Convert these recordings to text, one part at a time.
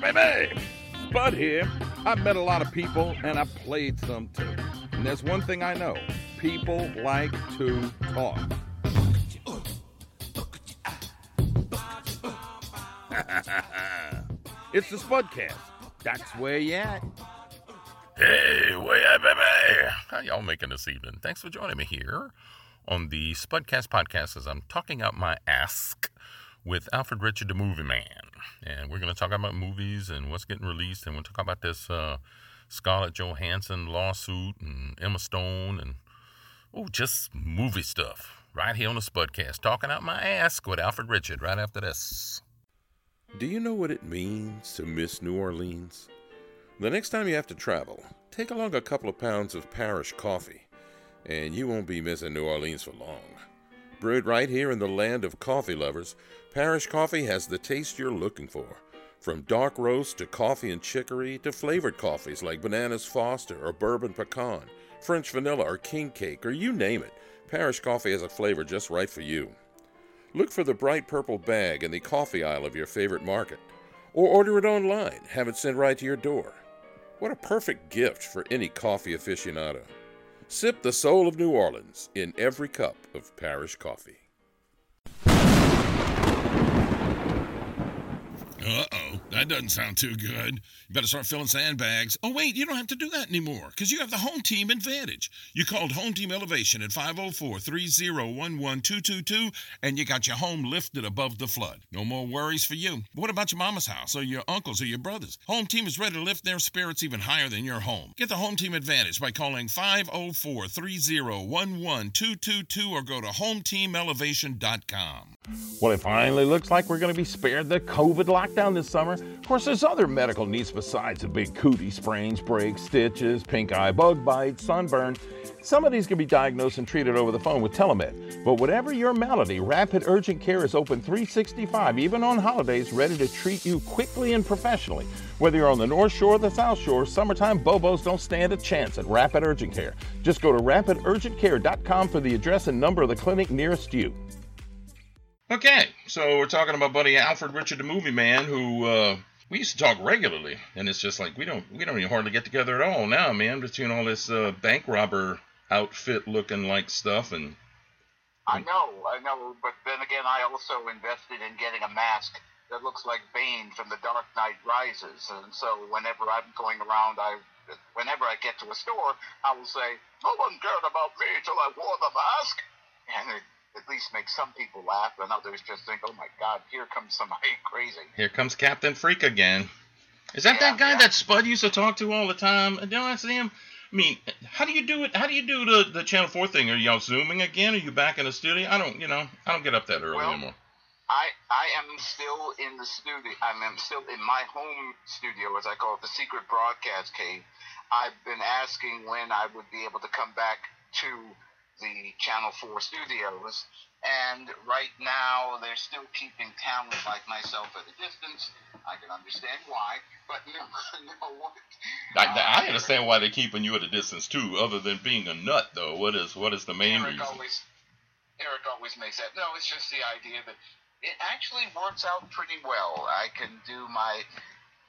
baby. Bud here. I've met a lot of people and I've played some too. And there's one thing I know people like to talk. it's the Spudcast. That's where you at. Hey, way up, baby. How y'all making this evening? Thanks for joining me here on the Spudcast podcast as I'm talking out my ask with Alfred Richard, the movie man. And we're going to talk about movies and what's getting released. And we'll talk about this uh, Scarlett Johansson lawsuit and Emma Stone and, oh, just movie stuff right here on the Spudcast. Talking out my ass with Alfred Richard right after this. Do you know what it means to miss New Orleans? The next time you have to travel, take along a couple of pounds of parish coffee, and you won't be missing New Orleans for long. Brewed right here in the land of coffee lovers, Parish Coffee has the taste you're looking for. From dark roast to coffee and chicory to flavored coffees like Bananas Foster or Bourbon Pecan, French Vanilla or King Cake, or you name it, Parish Coffee has a flavor just right for you. Look for the bright purple bag in the coffee aisle of your favorite market, or order it online, have it sent right to your door. What a perfect gift for any coffee aficionado. Sip the soul of New Orleans in every cup of parish coffee. Uh oh, that doesn't sound too good. You better start filling sandbags. Oh, wait, you don't have to do that anymore because you have the home team advantage. You called Home Team Elevation at 504 3011 222 and you got your home lifted above the flood. No more worries for you. What about your mama's house or your uncles or your brothers? Home Team is ready to lift their spirits even higher than your home. Get the Home Team advantage by calling 504 3011 222 or go to HomeTeamElevation.com. Well, it finally looks like we're going to be spared the COVID lockdown this summer. Of course, there's other medical needs besides the big cootie sprains, breaks, stitches, pink eye, bug bites, sunburn. Some of these can be diagnosed and treated over the phone with telemed. But whatever your malady, Rapid Urgent Care is open 365, even on holidays, ready to treat you quickly and professionally. Whether you're on the North Shore or the South Shore, summertime Bobos don't stand a chance at Rapid Urgent Care. Just go to rapidurgentcare.com for the address and number of the clinic nearest you. Okay, so we're talking about buddy Alfred Richard, the movie man, who uh, we used to talk regularly, and it's just like we don't we don't even hardly get together at all now, man. Between all this uh, bank robber outfit looking like stuff and I know, I know, but then again, I also invested in getting a mask that looks like Bane from The Dark Knight Rises, and so whenever I'm going around, I, whenever I get to a store, I will say, "No one cared about me till I wore the mask," and it at least make some people laugh, and others just think, "Oh my God, here comes somebody crazy." here comes Captain Freak again. Is that Yeah, that guy yeah. that Spud used to talk to all the time? Know, I see him. I mean, how do you do it? How do you do the, the Channel 4 thing? Are y'all zooming again? Are you back in the studio? I don't, you know, I don't get up that early Well, anymore. I I am still in the studio. I'm still in my home studio, as I call it, the secret broadcast cave. I've been asking when I would be able to come back to the Channel 4 studios, and right now they're still keeping talent like myself at a distance. I can understand why, but no, no what? I, I understand why they're keeping you at a distance too, other than being a nut, though. What is what is the main Eric reason? always Eric always makes that. No, it's just the idea that it actually works out pretty well. I can do my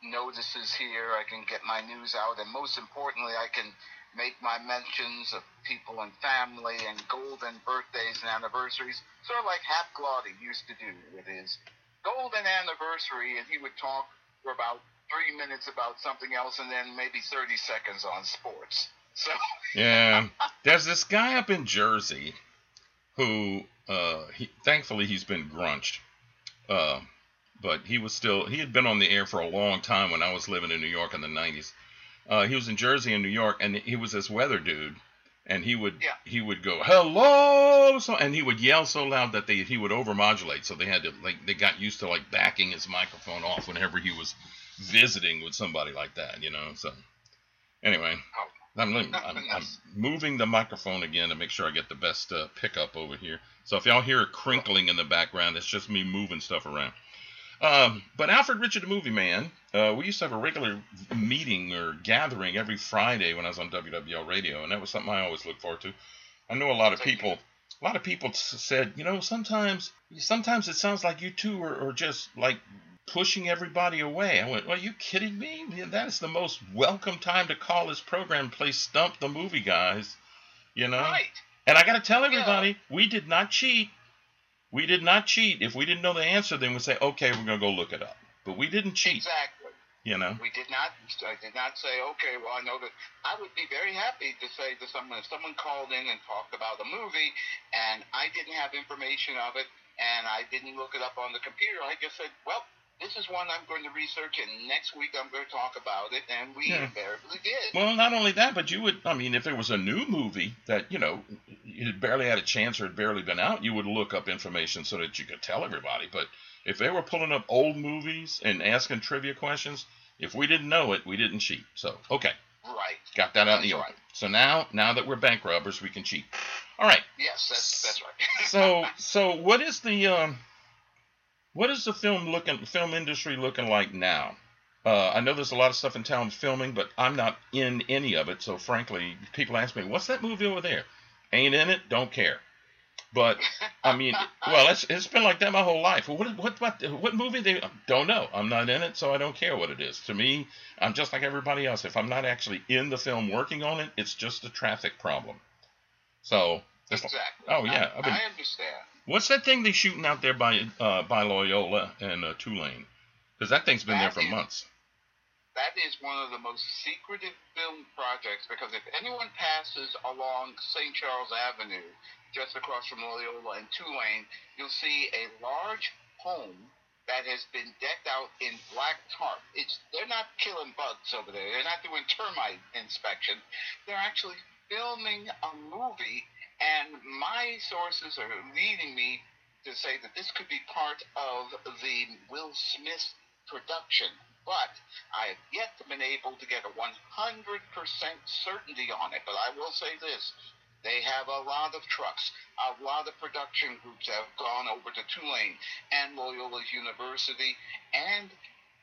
notices here. I can get my news out, and most importantly, I can make my mentions of people and family and golden birthdays and anniversaries, sort of like Hap Glaudi used to do with his golden anniversary, and he would talk for about three minutes about something else, and then maybe thirty seconds on sports. So Yeah, there's this guy up in Jersey who, uh, he, thankfully he's been grunched, uh, but he was still he had been on the air for a long time when I was living in New York in the '90s. Uh, he was in Jersey and New York, and he was this weather dude, and he would Yeah. he would go hello, so and he would yell so loud that they he would overmodulate, so they had to like they got used to like backing his microphone off whenever he was visiting with somebody like that, you know. So anyway. I'm, I'm, I'm moving the microphone again to make sure I get the best uh, pickup over here. So if y'all hear a crinkling in the background, it's just me moving stuff around. Um, but Alfred Richard, the movie man, uh, we used to have a regular meeting or gathering every Friday when I was on WWL radio, and that was something I always looked forward to. I know a lot of people, a lot of people said, you know, sometimes, sometimes it sounds like you two are, are just like pushing everybody away. I went, Are you kidding me? That is the most welcome time to call this program, play Stump the Movie Guys. You know? Right. And I got to tell everybody, we did not cheat. We did not cheat. If we didn't know the answer, then we'd say, okay, we're going to go look it up. But we didn't cheat. Exactly. You know? We did not. I did not say, okay, well, I know that. I would be very happy to say to someone if someone called in and talked about a movie, and I didn't have information of it, and I didn't look it up on the computer. I just said, well, this is one I'm going to research, and next week I'm going to talk about it, and we Yeah. invariably did. Well, not only that, but you would, I mean, if there was a new movie that, you know, it had barely had a chance or had barely been out, you would look up information so that you could tell everybody. But if they were pulling up old movies and asking trivia questions, if we didn't know it, we didn't cheat. So, okay, right. got that out in the open. right. So now, now that we're bank robbers, we can cheat. All right. Yes, that's that's right. So, so what is the um, what is the film looking, film industry looking like now? Uh, I know there's a lot of stuff in town filming, but I'm not in any of it. So frankly, people ask me, "What's that movie over there?" Ain't in it, don't care. But I mean, well, it's it's been like that my whole life. What what what what movie they don't know. I'm not in it, so I don't care what it is. To me, I'm just like everybody else. If I'm not actually in the film working on it, it's just a traffic problem. So, that's- exactly. Oh, yeah, I, I've been- I understand. What's that thing they shooting out there by uh, by Loyola and uh, Tulane? Because that thing's been there for That is- months. That is one of the most secretive film projects because if anyone passes along St. Charles Avenue, just across from Loyola and Tulane, you'll see a large home that has been decked out in black tarp. It's they're not killing bugs over there. They're not doing termite inspection. They're actually filming a movie, and my sources are leading me to say that this could be part of the Will Smith production. But I have yet to been able to get a 100% certainty on it. But I will say this. They have a lot of trucks. A lot of production groups have gone over to Tulane and Loyola University. And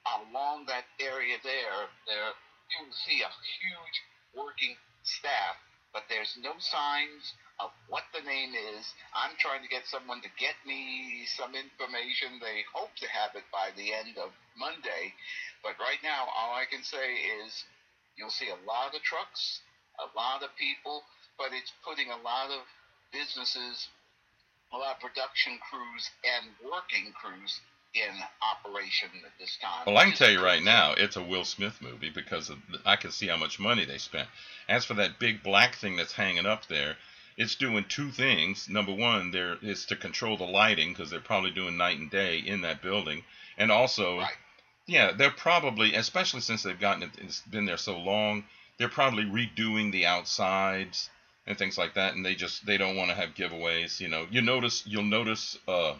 along that area there, there you'll see a huge working staff. But there's no signs of what the name is. I'm trying to get someone to get me some information. They hope to have it by the end of Monday. But right now, all I can say is you'll see a lot of trucks, a lot of people, but it's putting a lot of businesses, a lot of production crews, and working crews in operation at this time. Well, I can tell you right now, it's a Will Smith movie because of, I can see how much money they spent. As for that big black thing that's hanging up there, it's doing two things. Number one, there is to control the lighting because they're probably doing night and day in that building, and also, Right. yeah, they're probably, especially since they've gotten it, it's been there so long, they're probably redoing the outsides and things like that, and they just they don't want to have giveaways. You know, you notice you'll notice uh,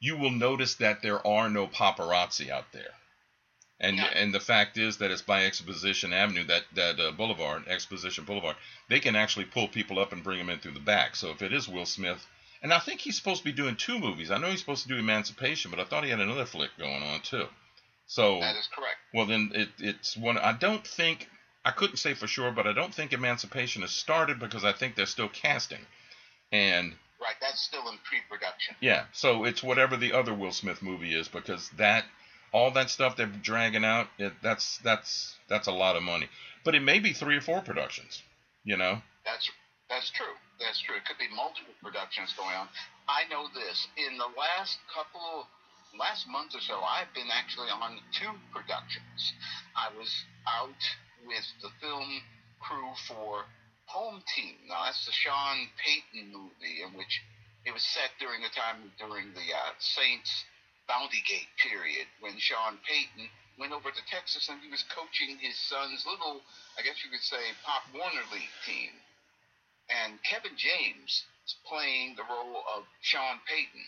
you will notice that there are no paparazzi out there. And Yeah. and the fact is that it's by Exposition Avenue, that that uh, Boulevard, Exposition Boulevard. They can actually pull people up and bring them in through the back. So if it is Will Smith, and I think he's supposed to be doing two movies. I know he's supposed to do Emancipation, but I thought he had another flick going on too. So That is correct. well, then it, it's one. I don't think I couldn't say for sure, but I don't think Emancipation has started because I think they're still casting. And Right. That's still in pre-production. yeah, so it's whatever the other Will Smith movie is because that all that stuff they're dragging out, it, that's that's that's a lot of money. But it may be three or four productions. You know. That's that's true. That's true. It could be multiple productions going on. I know this. In the last couple of last month or so, I've been actually on two productions. I was out with the film crew for Home Team. Now that's the Sean Payton movie in which it was set during the time during the uh, Saints Bounty Gate period when Sean Payton went over to Texas and he was coaching his son's little, I guess you could say, Pop Warner League team. And Kevin James is playing the role of Sean Payton.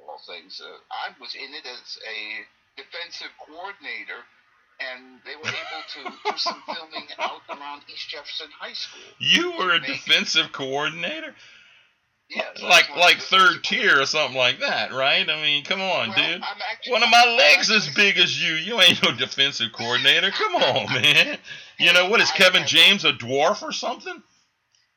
of All things. Uh, I was in it as a defensive coordinator, and they were able to do some filming out around East Jefferson High School. You were a defensive coordinator, Yes, like that's one of like third tier or something like that, right? I mean, come on, Well, dude. Actually- One of my legs is actually- big as you. You ain't no defensive coordinator. Come on, man. You know what is Kevin James a dwarf or something?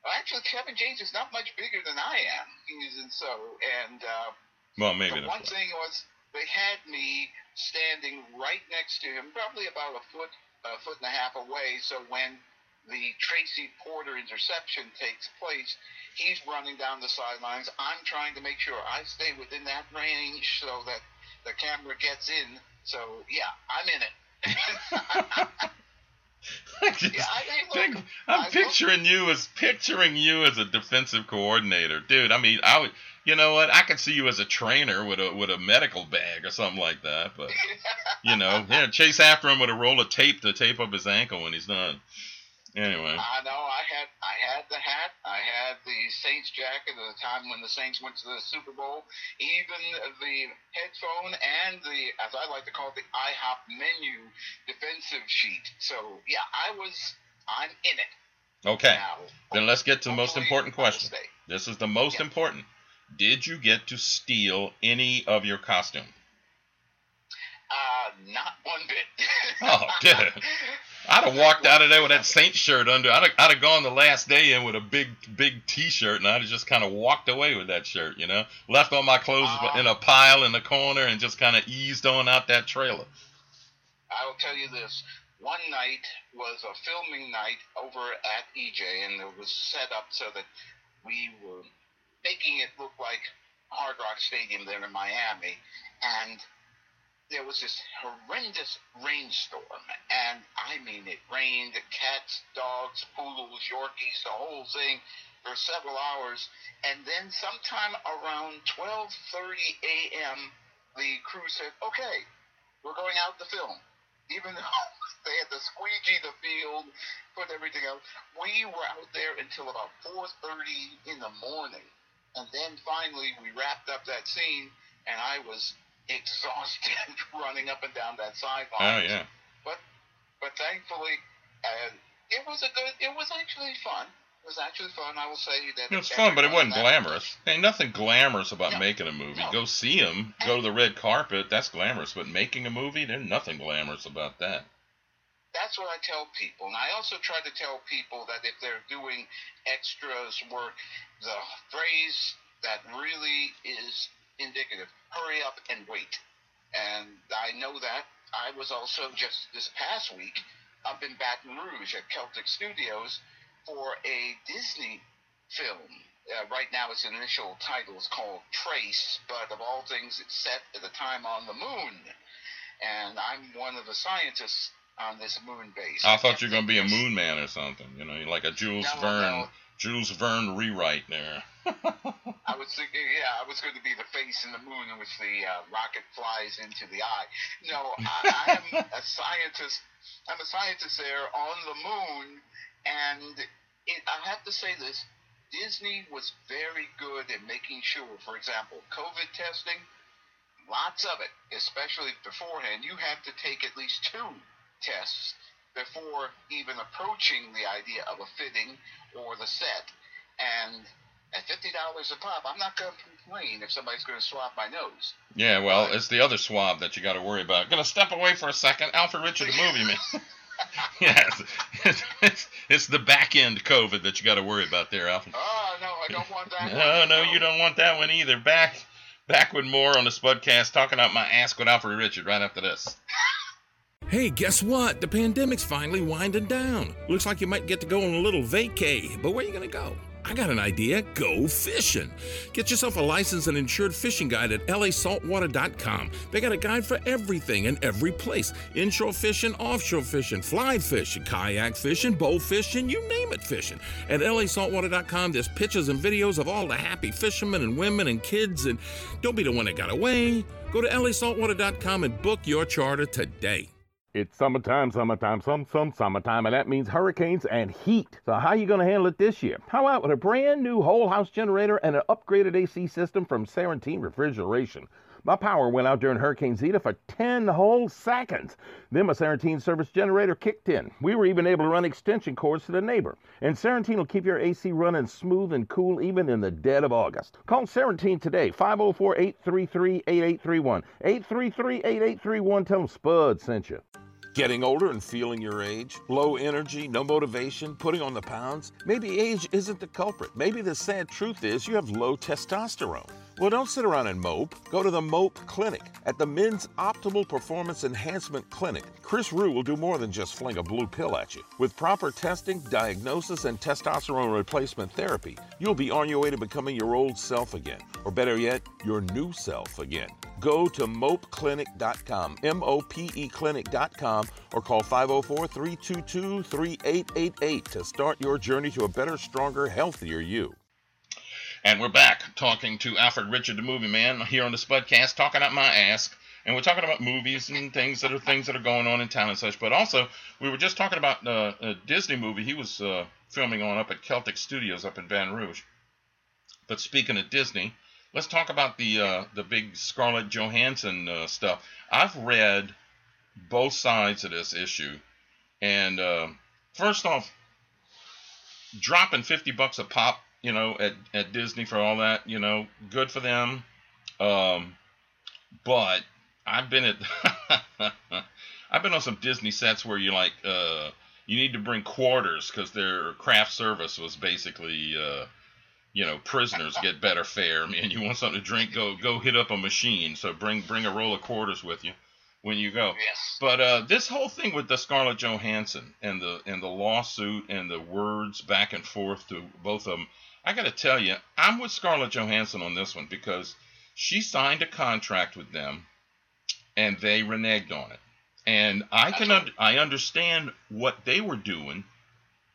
Actually, Kevin James is not much bigger than I am. He's and so and uh, Well, maybe the one right. thing was they had me standing right next to him, probably about a foot, a foot and a half away. So when the Tracy Porter interception takes place, he's running down the sidelines. I'm trying to make sure I stay within that range so that the camera gets in. So yeah, I'm in it. just, yeah, I look, I'm I picturing you as picturing you as a defensive coordinator, dude. I mean, I would, you know what? I could see you as a trainer with a with a medical bag or something like that. But you know, yeah, chase after him with a roll of tape to tape up his ankle when he's done. Anyway. I know. I had I had the hat. I had the Saints jacket at the time when the Saints went to the Super Bowl. Even the headphone and the, as I like to call it, the IHOP menu defensive sheet. So yeah, I was. I'm in it. Okay. Now, then let's get to the most important question. This is the most yeah. important. Did you get to steal any of your costume? Uh, not one bit. oh, dude. I'd have walked out of there with that Saint shirt under. I'd have, I'd have gone the last day in with a big, big T-shirt, and I'd have just kind of walked away with that shirt, you know, left all my clothes uh, in a pile in the corner, and just kind of eased on out that trailer. I will tell you this: one night was a filming night over at EJ, and it was set up so that we were making it look like Hard Rock Stadium there in Miami, and there was this horrendous rainstorm, and I mean, it rained cats, dogs, poodles, Yorkies, the whole thing for several hours, and then sometime around 12:30 a.m., the crew said, "Okay, we're going out to film." Even though they had to squeegee the field, put everything out, we were out there until about 4:30 in the morning, and then finally we wrapped up that scene, and I was exhausted running up and down that sideline. Oh yeah. But but thankfully, uh, it was a good. It was actually fun. It was actually fun. I will say that. It was fun, but it wasn't glamorous. Ain't nothing glamorous about no, making a movie. No. Go see them. Go to the red carpet. That's glamorous. But making a movie, there's nothing glamorous about that. That's what I tell people, and I also try to tell people that if they're doing extras work, the phrase that really is indicative. Hurry up and wait. And I know that. I was also just this past week up in Baton Rouge at Celtic Studios for a Disney film. Uh, right now, its initial title is called Trace, but of all things, it's set at the time on the moon. And I'm one of the scientists on this moon base. I thought you were going to be a moon man or something, you know, like a Jules no, Verne. No. Jules Verne rewrite there. I was thinking, yeah, I was going to be the face in the moon in which the uh, rocket flies into the eye. No, I, I am a scientist. I'm a scientist there on the moon, and it, I have to say this: Disney was very good at making sure, for example, COVID testing, lots of it, especially beforehand. You have to take at least two tests before even approaching the idea of a fitting or the set. And at fifty dollars a pop, I'm not going to complain if somebody's going to swab my nose. Yeah, well, but, it's the other swab that you got to worry about. Going to step away for a second. Alfred Richard, the movie man. yes, it's, it's, it's, the back end COVID that you got to worry about there, Alfred. Oh no, I don't want that. Oh, no, one. no, you don't want that one either. Back, back with more on the Spudcast, talking about my ask with Alfred Richard right after this. Hey, guess what? The pandemic's finally winding down. Looks like you might get to go on a little vacay, but where are you going to go? I got an idea. Go fishing. Get yourself a licensed and insured fishing guide at lasaltwater.com. They got a guide for everything and every place inshore fishing, offshore fishing, fly fishing, kayak fishing, bow fishing, you name it fishing. At lasaltwater.com, there's pictures and videos of all the happy fishermen and women and kids. And don't be the one that got away. Go to lasaltwater.com and book your charter today. It's summertime, summertime, some, some, summertime, and that means hurricanes and heat. So how are you going to handle it this year? How about with a brand new whole house generator and an upgraded AC system from Sarantine Refrigeration? My power went out during Hurricane Zeta for 10 whole seconds. Then my Sarantine service generator kicked in. We were even able to run extension cords to the neighbor. And Sarantine will keep your AC running smooth and cool even in the dead of August. Call Sarantine today, 504 833 8831. 833 8831. Tell them Spud sent you. Getting older and feeling your age? Low energy, no motivation, putting on the pounds? Maybe age isn't the culprit. Maybe the sad truth is you have low testosterone. Well, don't sit around and mope. Go to the Mope Clinic. At the Men's Optimal Performance Enhancement Clinic, Chris Rue will do more than just fling a blue pill at you. With proper testing, diagnosis, and testosterone replacement therapy, you'll be on your way to becoming your old self again, or better yet, your new self again. Go to mopeclinic.com, M O P E clinic.com, or call 504 322 3888 to start your journey to a better, stronger, healthier you. And we're back talking to Alfred Richard, the movie man, here on the Spudcast, talking out my ass. And we're talking about movies and things that are things that are going on in town and such. But also, we were just talking about uh, a Disney movie he was uh, filming on up at Celtic Studios up in Baton Rouge. But speaking of Disney, let's talk about the uh, the big Scarlett Johansson uh, stuff. I've read both sides of this issue, and uh, first off, dropping fifty bucks a pop you know, at, at Disney for all that, you know, good for them. Um, but I've been at I've been on some Disney sets where you like uh, you need to bring quarters because their craft service was basically uh, you know prisoners get better fare. I mean, you want something to drink, go go hit up a machine. So bring bring a roll of quarters with you when you go. Yes. But uh, this whole thing with the Scarlett Johansson and the and the lawsuit and the words back and forth to both of them I got to tell you, I'm with Scarlett Johansson on this one because she signed a contract with them and they reneged on it. And I can un- I understand what they were doing,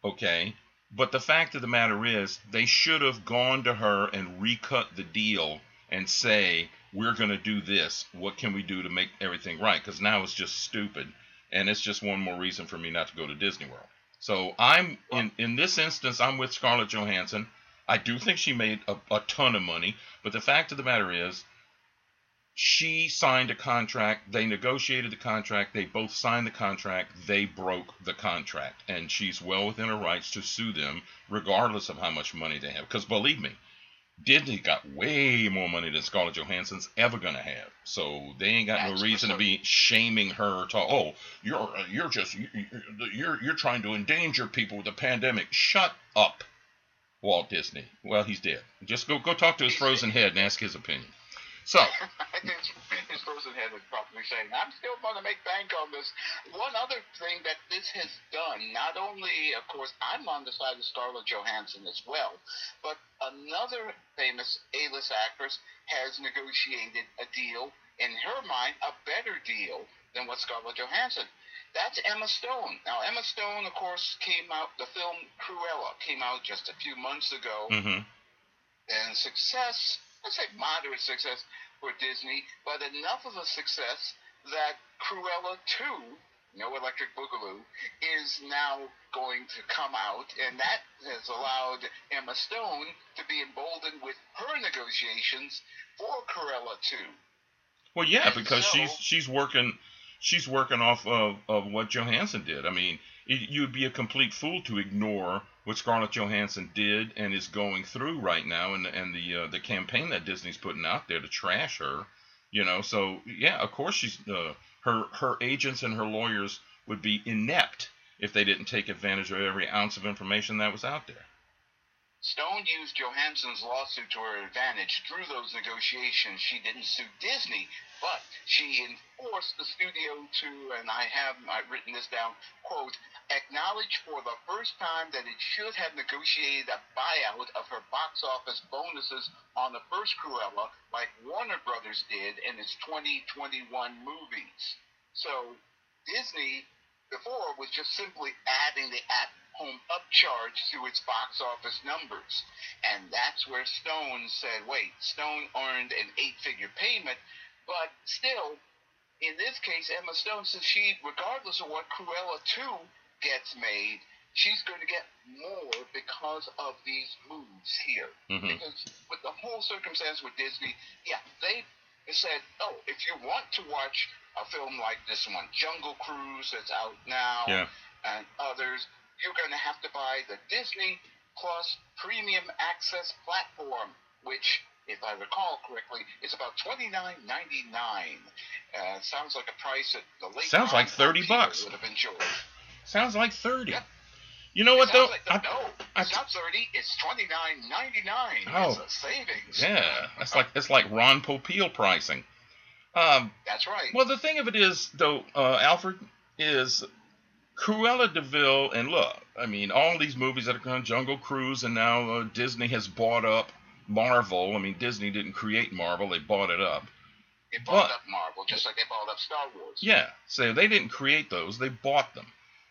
okay? But the fact of the matter is, they should have gone to her and recut the deal and say, "We're going to do this. What can we do to make everything right?" Because now it's just stupid, and it's just one more reason for me not to go to Disney World. So I'm in in this instance, I'm with Scarlett Johansson. I do think she made a, a ton of money, but the fact of the matter is, she signed a contract. They negotiated the contract. They both signed the contract. They broke the contract. And she's well within her rights to sue them, regardless of how much money they have. Because believe me, Disney got way more money than Scarlett Johansson's ever gonna have. So they ain't got That's no reason to be shaming her. To oh, you're uh, you're just you're you're trying to endanger people with the pandemic. Shut up. Walt Disney. Well, he's dead. Just go go talk to his frozen head and ask his opinion. So, I think his frozen head would probably saying, I'm still going to make bank on this. One other thing that this has done, not only, of course, I'm on the side of Scarlett Johansson as well, but another famous A-list actress has negotiated a deal, in her mind, a better deal than what Scarlett Johansson. That's Emma Stone. Now, Emma Stone, of course, came out, the film Cruella came out just a few months ago, hmm and success, I'd say moderate success for Disney, but enough of a success that Cruella 2, No Electric Boogaloo, is now going to come out, and that has allowed Emma Stone to be emboldened with her negotiations for Cruella 2. well, yeah, And because so- she's she's working she's working off of, of what Johansson did. I mean, it, you'd be a complete fool to ignore what Scarlett Johansson did and is going through right now, and and the uh, the campaign that Disney's putting out there to trash her. You know, so yeah, of course she's uh, her her agents and her lawyers would be inept if they didn't take advantage of every ounce of information that was out there. Stone used Johansson's lawsuit to her advantage through those negotiations. She didn't sue Disney, but she enforced the studio to, and I have I've written this down, quote, acknowledge for the first time that it should have negotiated a buyout of her box office bonuses on the first Cruella, like Warner Brothers did in its 2021 movies. So Disney before was just simply adding the at home upcharge to its box office numbers. And that's where Stone said, wait, Stone earned an eight figure payment, but still, in this case, Emma Stone says she, regardless of what Cruella 2 gets made, she's going to get more because of these moves here. hmm Because with the whole circumstance with Disney, yeah, they said, oh, if you want to watch a film like this one, Jungle Cruise, that's out now, Yeah. and others, you're going to have to buy the Disney Plus Premium Access platform, which, if I recall correctly, is about twenty nine ninety nine. Uh, sounds like a price that the late Sounds like 30 Popeil bucks. would have enjoyed. Sounds like thirty. Yep. You know what though? like- I- no, I- it's not thirty. It's twenty nine ninety nine. Oh. It's a savings. yeah, it's like it's like Ron Popeil pricing. Um, That's right. well, the thing of it is, though, uh, Alfred is Cruella de Vil, and look, I mean, all these movies that are coming, Jungle Cruise, and now uh, Disney has bought up Marvel. I mean, Disney didn't create Marvel; they bought it up. They bought but- up Marvel just like they bought up Star Wars. Yeah, so they didn't create those; they bought them.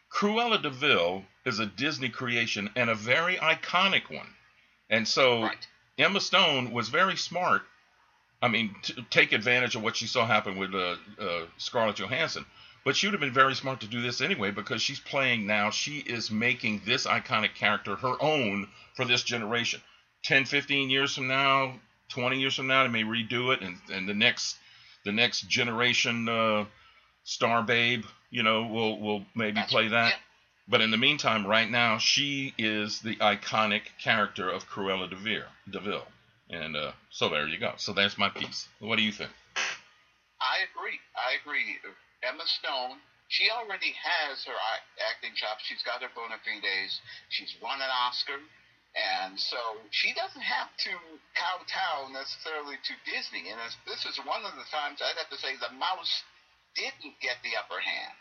Cruella de Vil is a Disney creation and a very iconic one, and so. Right. Emma Stone was very smart. I mean, to take advantage of what she saw happen with uh, uh, Scarlett Johansson. But she would have been very smart to do this anyway because she's playing now. She is making this iconic character her own for this generation. 10, 15 years from now, 20 years from now, they may redo it, and, and the next the next generation uh, star babe, you know, will will maybe play that. yeah. But in the meantime, right now, she is the iconic character of Cruella de Vil. Deville. And uh, so there you go. So that's my piece. What do you think? I agree. I agree. Emma Stone, she already has her acting chops. She's got her bona fides. She's won an Oscar. And so she doesn't have to kowtow necessarily to Disney. And this is one of the times I'd have to say the mouse didn't get the upper hand.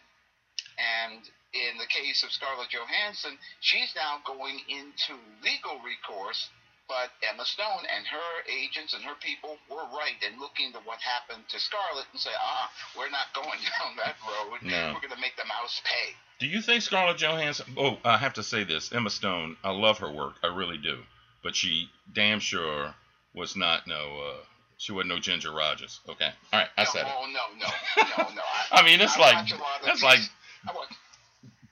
And in the case of Scarlett Johansson, she's now going into legal recourse but Emma Stone and her agents and her people were right in looking to what happened to Scarlett and say, ah, we're not going down that road. No. We're going to make the mouse pay. Do you think Scarlett Johansson? Oh, I have to say this. Emma Stone, I love her work. I really do. But she damn sure was not no. Uh, she wasn't no Ginger Rogers. Okay. All right. I no, said it. oh, no, no, no, no. I mean, it's I like watch a lot of that's these- like I watch,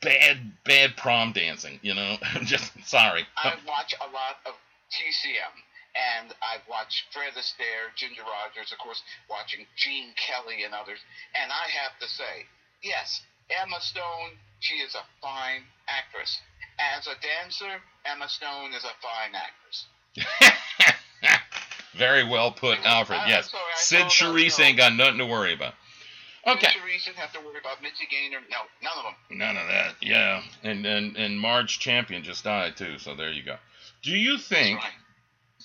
bad bad prom dancing. You know. I'm just sorry. I watch a lot of TCM. And I've watched Fred Astaire, Ginger Rogers, of course, watching Gene Kelly and others. And I have to say, yes, Emma Stone, she is a fine actress. As a dancer, Emma Stone is a fine actress. Very well put, uh, Alfred. I- Yes. Sorry, Cyd Charisse ain't got nothing to worry about. Okay. Didn't have to worry about Mitzi Gaynor. No, none of them. None of that. Yeah. And and and Marge Champion just died too. So there you go. Do you think right.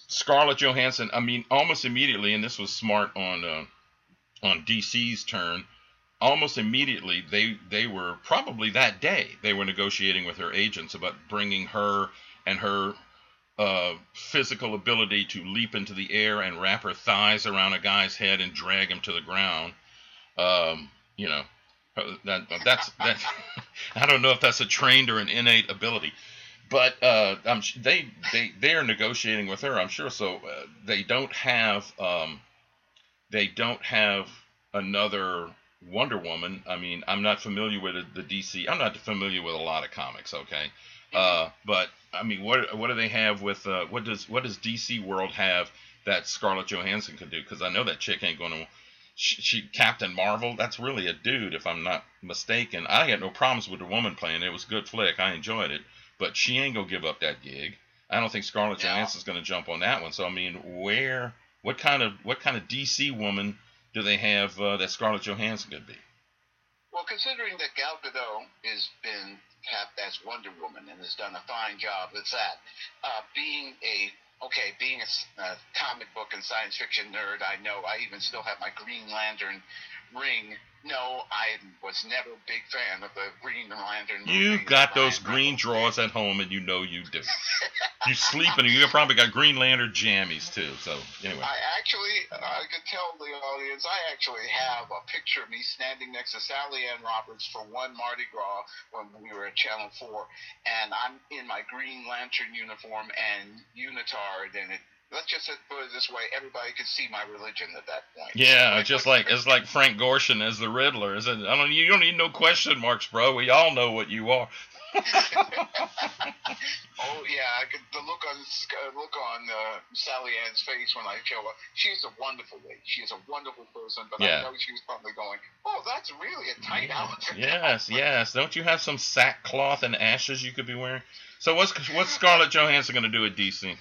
Scarlett Johansson? I mean, almost immediately, and this was smart on uh, on DC's turn. Almost immediately, they they were probably that day they were negotiating with her agents about bringing her and her uh, physical ability to leap into the air and wrap her thighs around a guy's head and drag him to the ground. Um, you know, uh, that that's that. I don't know if that's a trained or an innate ability, but uh, I'm they they they are negotiating with her. I'm sure. So uh, they don't have um, they don't have another Wonder Woman. I mean, I'm not familiar with the DC. I'm not familiar with a lot of comics. Okay, uh, but I mean, what what do they have with uh, what does what does DC World have that Scarlett Johansson could do? Because I know that chick ain't going to. She, she Captain Marvel. That's really a dude, if I'm not mistaken. I had no problems with the woman playing it. It was a good flick. I enjoyed it, but she ain't gonna give up that gig. I don't think Scarlett No. Johansson's gonna jump on that one. So I mean, where, what kind of, what kind of DC woman do they have uh, that Scarlett Johansson could be? Well, considering that Gal Gadot has been tapped as Wonder Woman and has done a fine job with that, uh, being a okay, being a comic book and science fiction nerd, I know I even still have my Green Lantern ring. No, I was never a big fan of the Green Lantern. You got those green drawers at home, and you know you do. You sleep in, you probably got Green Lantern jammies too. So anyway, I actually, I could tell the audience, I actually have a picture of me standing next to Sally Ann Roberts for one Mardi Gras when we were at Channel 4, and I'm in my Green Lantern uniform and unitard, and it, let's just put it this way, everybody could see my religion at that point. yeah, just like it's like Frank Gorshin as the Riddler. Is it? I don't. You don't need no question marks, bro. We all know what you are. Oh yeah, I could, the look on uh, look on uh, Sally Ann's face when I show up. She's a wonderful lady. She's a wonderful person, but Yeah. I know she was probably going, "Oh, that's really a tight outfit." Yes, yes. Don't you have some sackcloth and ashes you could be wearing? So what's what's Scarlett Johansson gonna do at DC?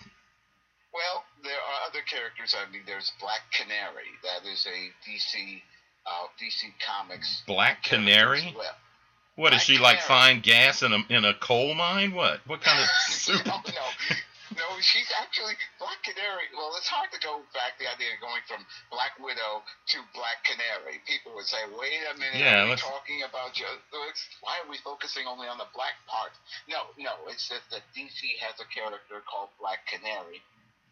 Well, there are other characters. I mean, there's Black Canary. That is a DC uh, DC Comics Black Canary? well. What is Black she like? Canary. Find gas in a in a coal mine? What? What kind of super? no, no, no. She's actually Black Canary. Well, it's hard to go back the idea of going from Black Widow to Black Canary. People would say, "Wait a minute, Yeah, are we talking about just why are we focusing only on the black part?" No, no. It's just that DC has a character called Black Canary.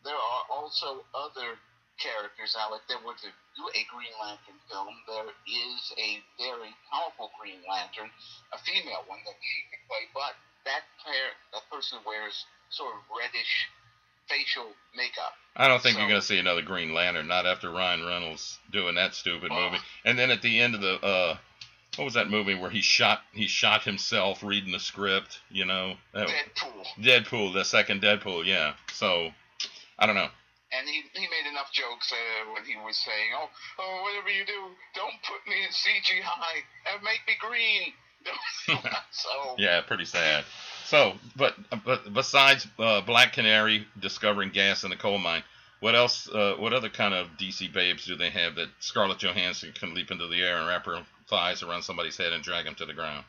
There are also other characters. If there were to do a Green Lantern film, there is a very powerful Green Lantern, a female one that she could play, but that player, that person wears sort of reddish facial makeup. I don't think So- you're going to see another Green Lantern, not after Ryan Reynolds doing that stupid Oh. movie. And then at the end of the uh what was that movie where he shot he shot himself reading the script, you know? Deadpool. Deadpool, the second Deadpool, yeah. So I don't know. And he, he made enough jokes uh, when he was saying, oh, oh, whatever you do, don't put me in CGI and make me green. so, Yeah, pretty sad. So, but but besides uh, Black Canary discovering gas in the coal mine, what else? Uh, what other kind of DC babes do they have that Scarlett Johansson can leap into the air and wrap her thighs around somebody's head and drag him to the ground?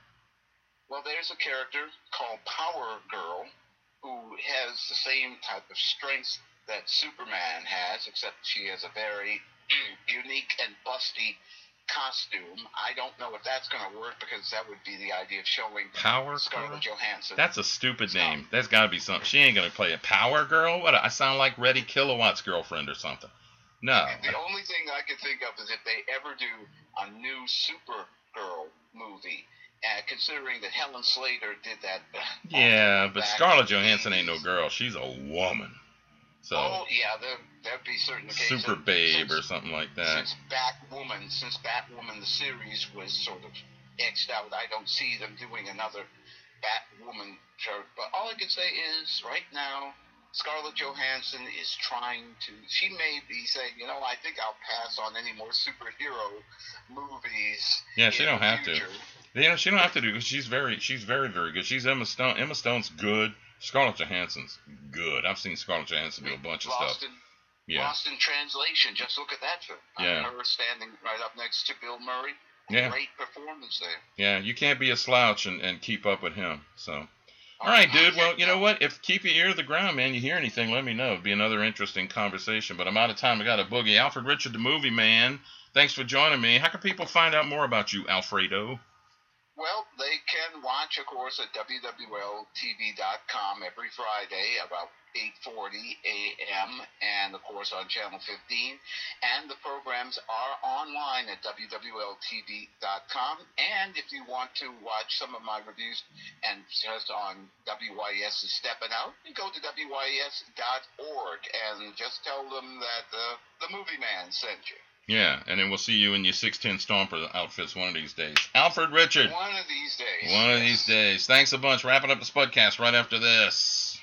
well, there's a character called Power Girl who has the same type of strengths that Superman has, except she has a very unique and busty costume. I don't know if that's going to work because that would be the idea of showing Power Girl. Scarlett Johansson. That's a stupid So- name. That's got to be something. She ain't gonna play a Power Girl. What? I sound like Reddy Kilowatt's girlfriend or something. No. The only thing I could think of is if they ever do a new Supergirl movie, uh, considering that Helen Slater did that. uh, Yeah, but Scarlett Johansson ain't no girl. She's a woman. So Oh yeah, there there'd be certain occasions. super babe or something like that. Since Batwoman, since Batwoman the series was sort of xed out, I don't see them doing another Batwoman show. But all I can say is, right now, Scarlett Johansson is trying to. She may be saying, you know, I think I'll pass on any more superhero movies. Yeah, she don't have to. future. You know, she don't have to do. She's very, she's very, very good. She's Emma Stone. Emma Stone's good. Scarlett Johansson's good. I've seen Scarlett Johansson do a bunch of Lost stuff. In, Yeah, Lost in Translation. Just look at that film. Yeah. Her standing right up next to Bill Murray. yeah, Great performance there. yeah. You can't be a slouch and, and keep up with him. So, all right, dude. Well, you know what? If keep your ear to the ground, man, you hear anything, let me know. It'd be another interesting conversation. But I'm out of time. I got a boogie. Alfred Richard, the movie man. Thanks for joining me. How can people find out more about you, Alfredo? Well, they can watch, of course, at WWLTV.com every Friday about 8:40 a.m. and of course on Channel 15. And the programs are online at WWLTV.com. And if you want to watch some of my reviews and just on WYES's Stepping Out, you go to WYES.org and just tell them that uh, the Movie Man sent you. Yeah, and then we'll see you in your 610 Stomper outfits one of these days. Alfred Richard. One of these days. One of these days. Thanks a bunch. Wrapping up the Spudcast right after this.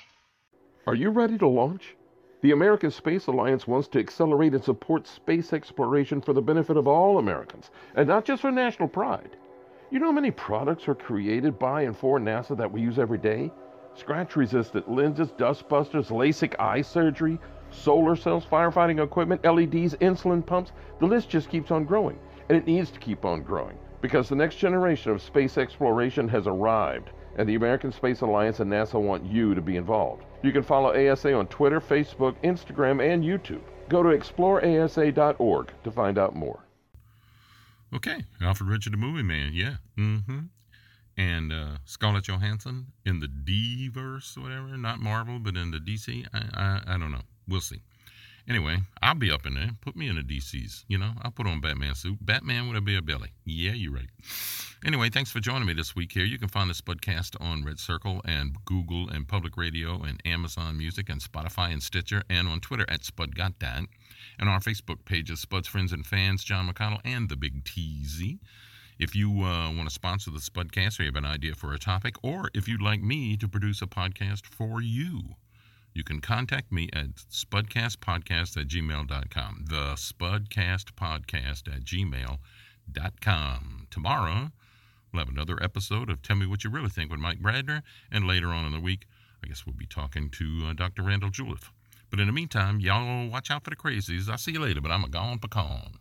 Are you ready to launch? The American Space Alliance wants to accelerate and support space exploration for the benefit of all Americans, and not just for national pride. You know how many products are created by and for NASA that we use every day? Scratch resistant lenses, dust busters, LASIK eye surgery, solar cells, firefighting equipment, LEDs, insulin pumps. The list just keeps on growing, and it needs to keep on growing because the next generation of space exploration has arrived, and the American Space Alliance and NASA want you to be involved. You can follow ASA on Twitter, Facebook, Instagram, and YouTube. Go to exploreasa.org to find out more. Okay, Alfred Richard, the movie man. Yeah. Mm-hmm. And uh, Scarlett Johansson in the D verse or whatever, not Marvel, but in the DC. I, I I don't know. We'll see. Anyway, I'll be up in there. Put me in the DCs. You know, I'll put on Batman suit. Batman with a beer belly. Yeah, you're right. Anyway, thanks for joining me this week here. You can find this podcast on Red Circle and Google and Public Radio and Amazon Music and Spotify and Stitcher and on Twitter at SpudGotDat. And our Facebook page pages, Spud's Friends and Fans, John McConnell and the Big TZ. If you uh, want to sponsor the Spudcast or you have an idea for a topic, or if you'd like me to produce a podcast for you, you can contact me at spudcastpodcast at gmail.com. The spudcastpodcast at gmail.com. Tomorrow, we'll have another episode of Tell Me What You Really Think with Mike Bradner, and later on in the week, I guess we'll be talking to uh, Dr. Randall Juliff. But in the meantime, y'all watch out for the crazies. I'll see you later, but I'm a gone pecan.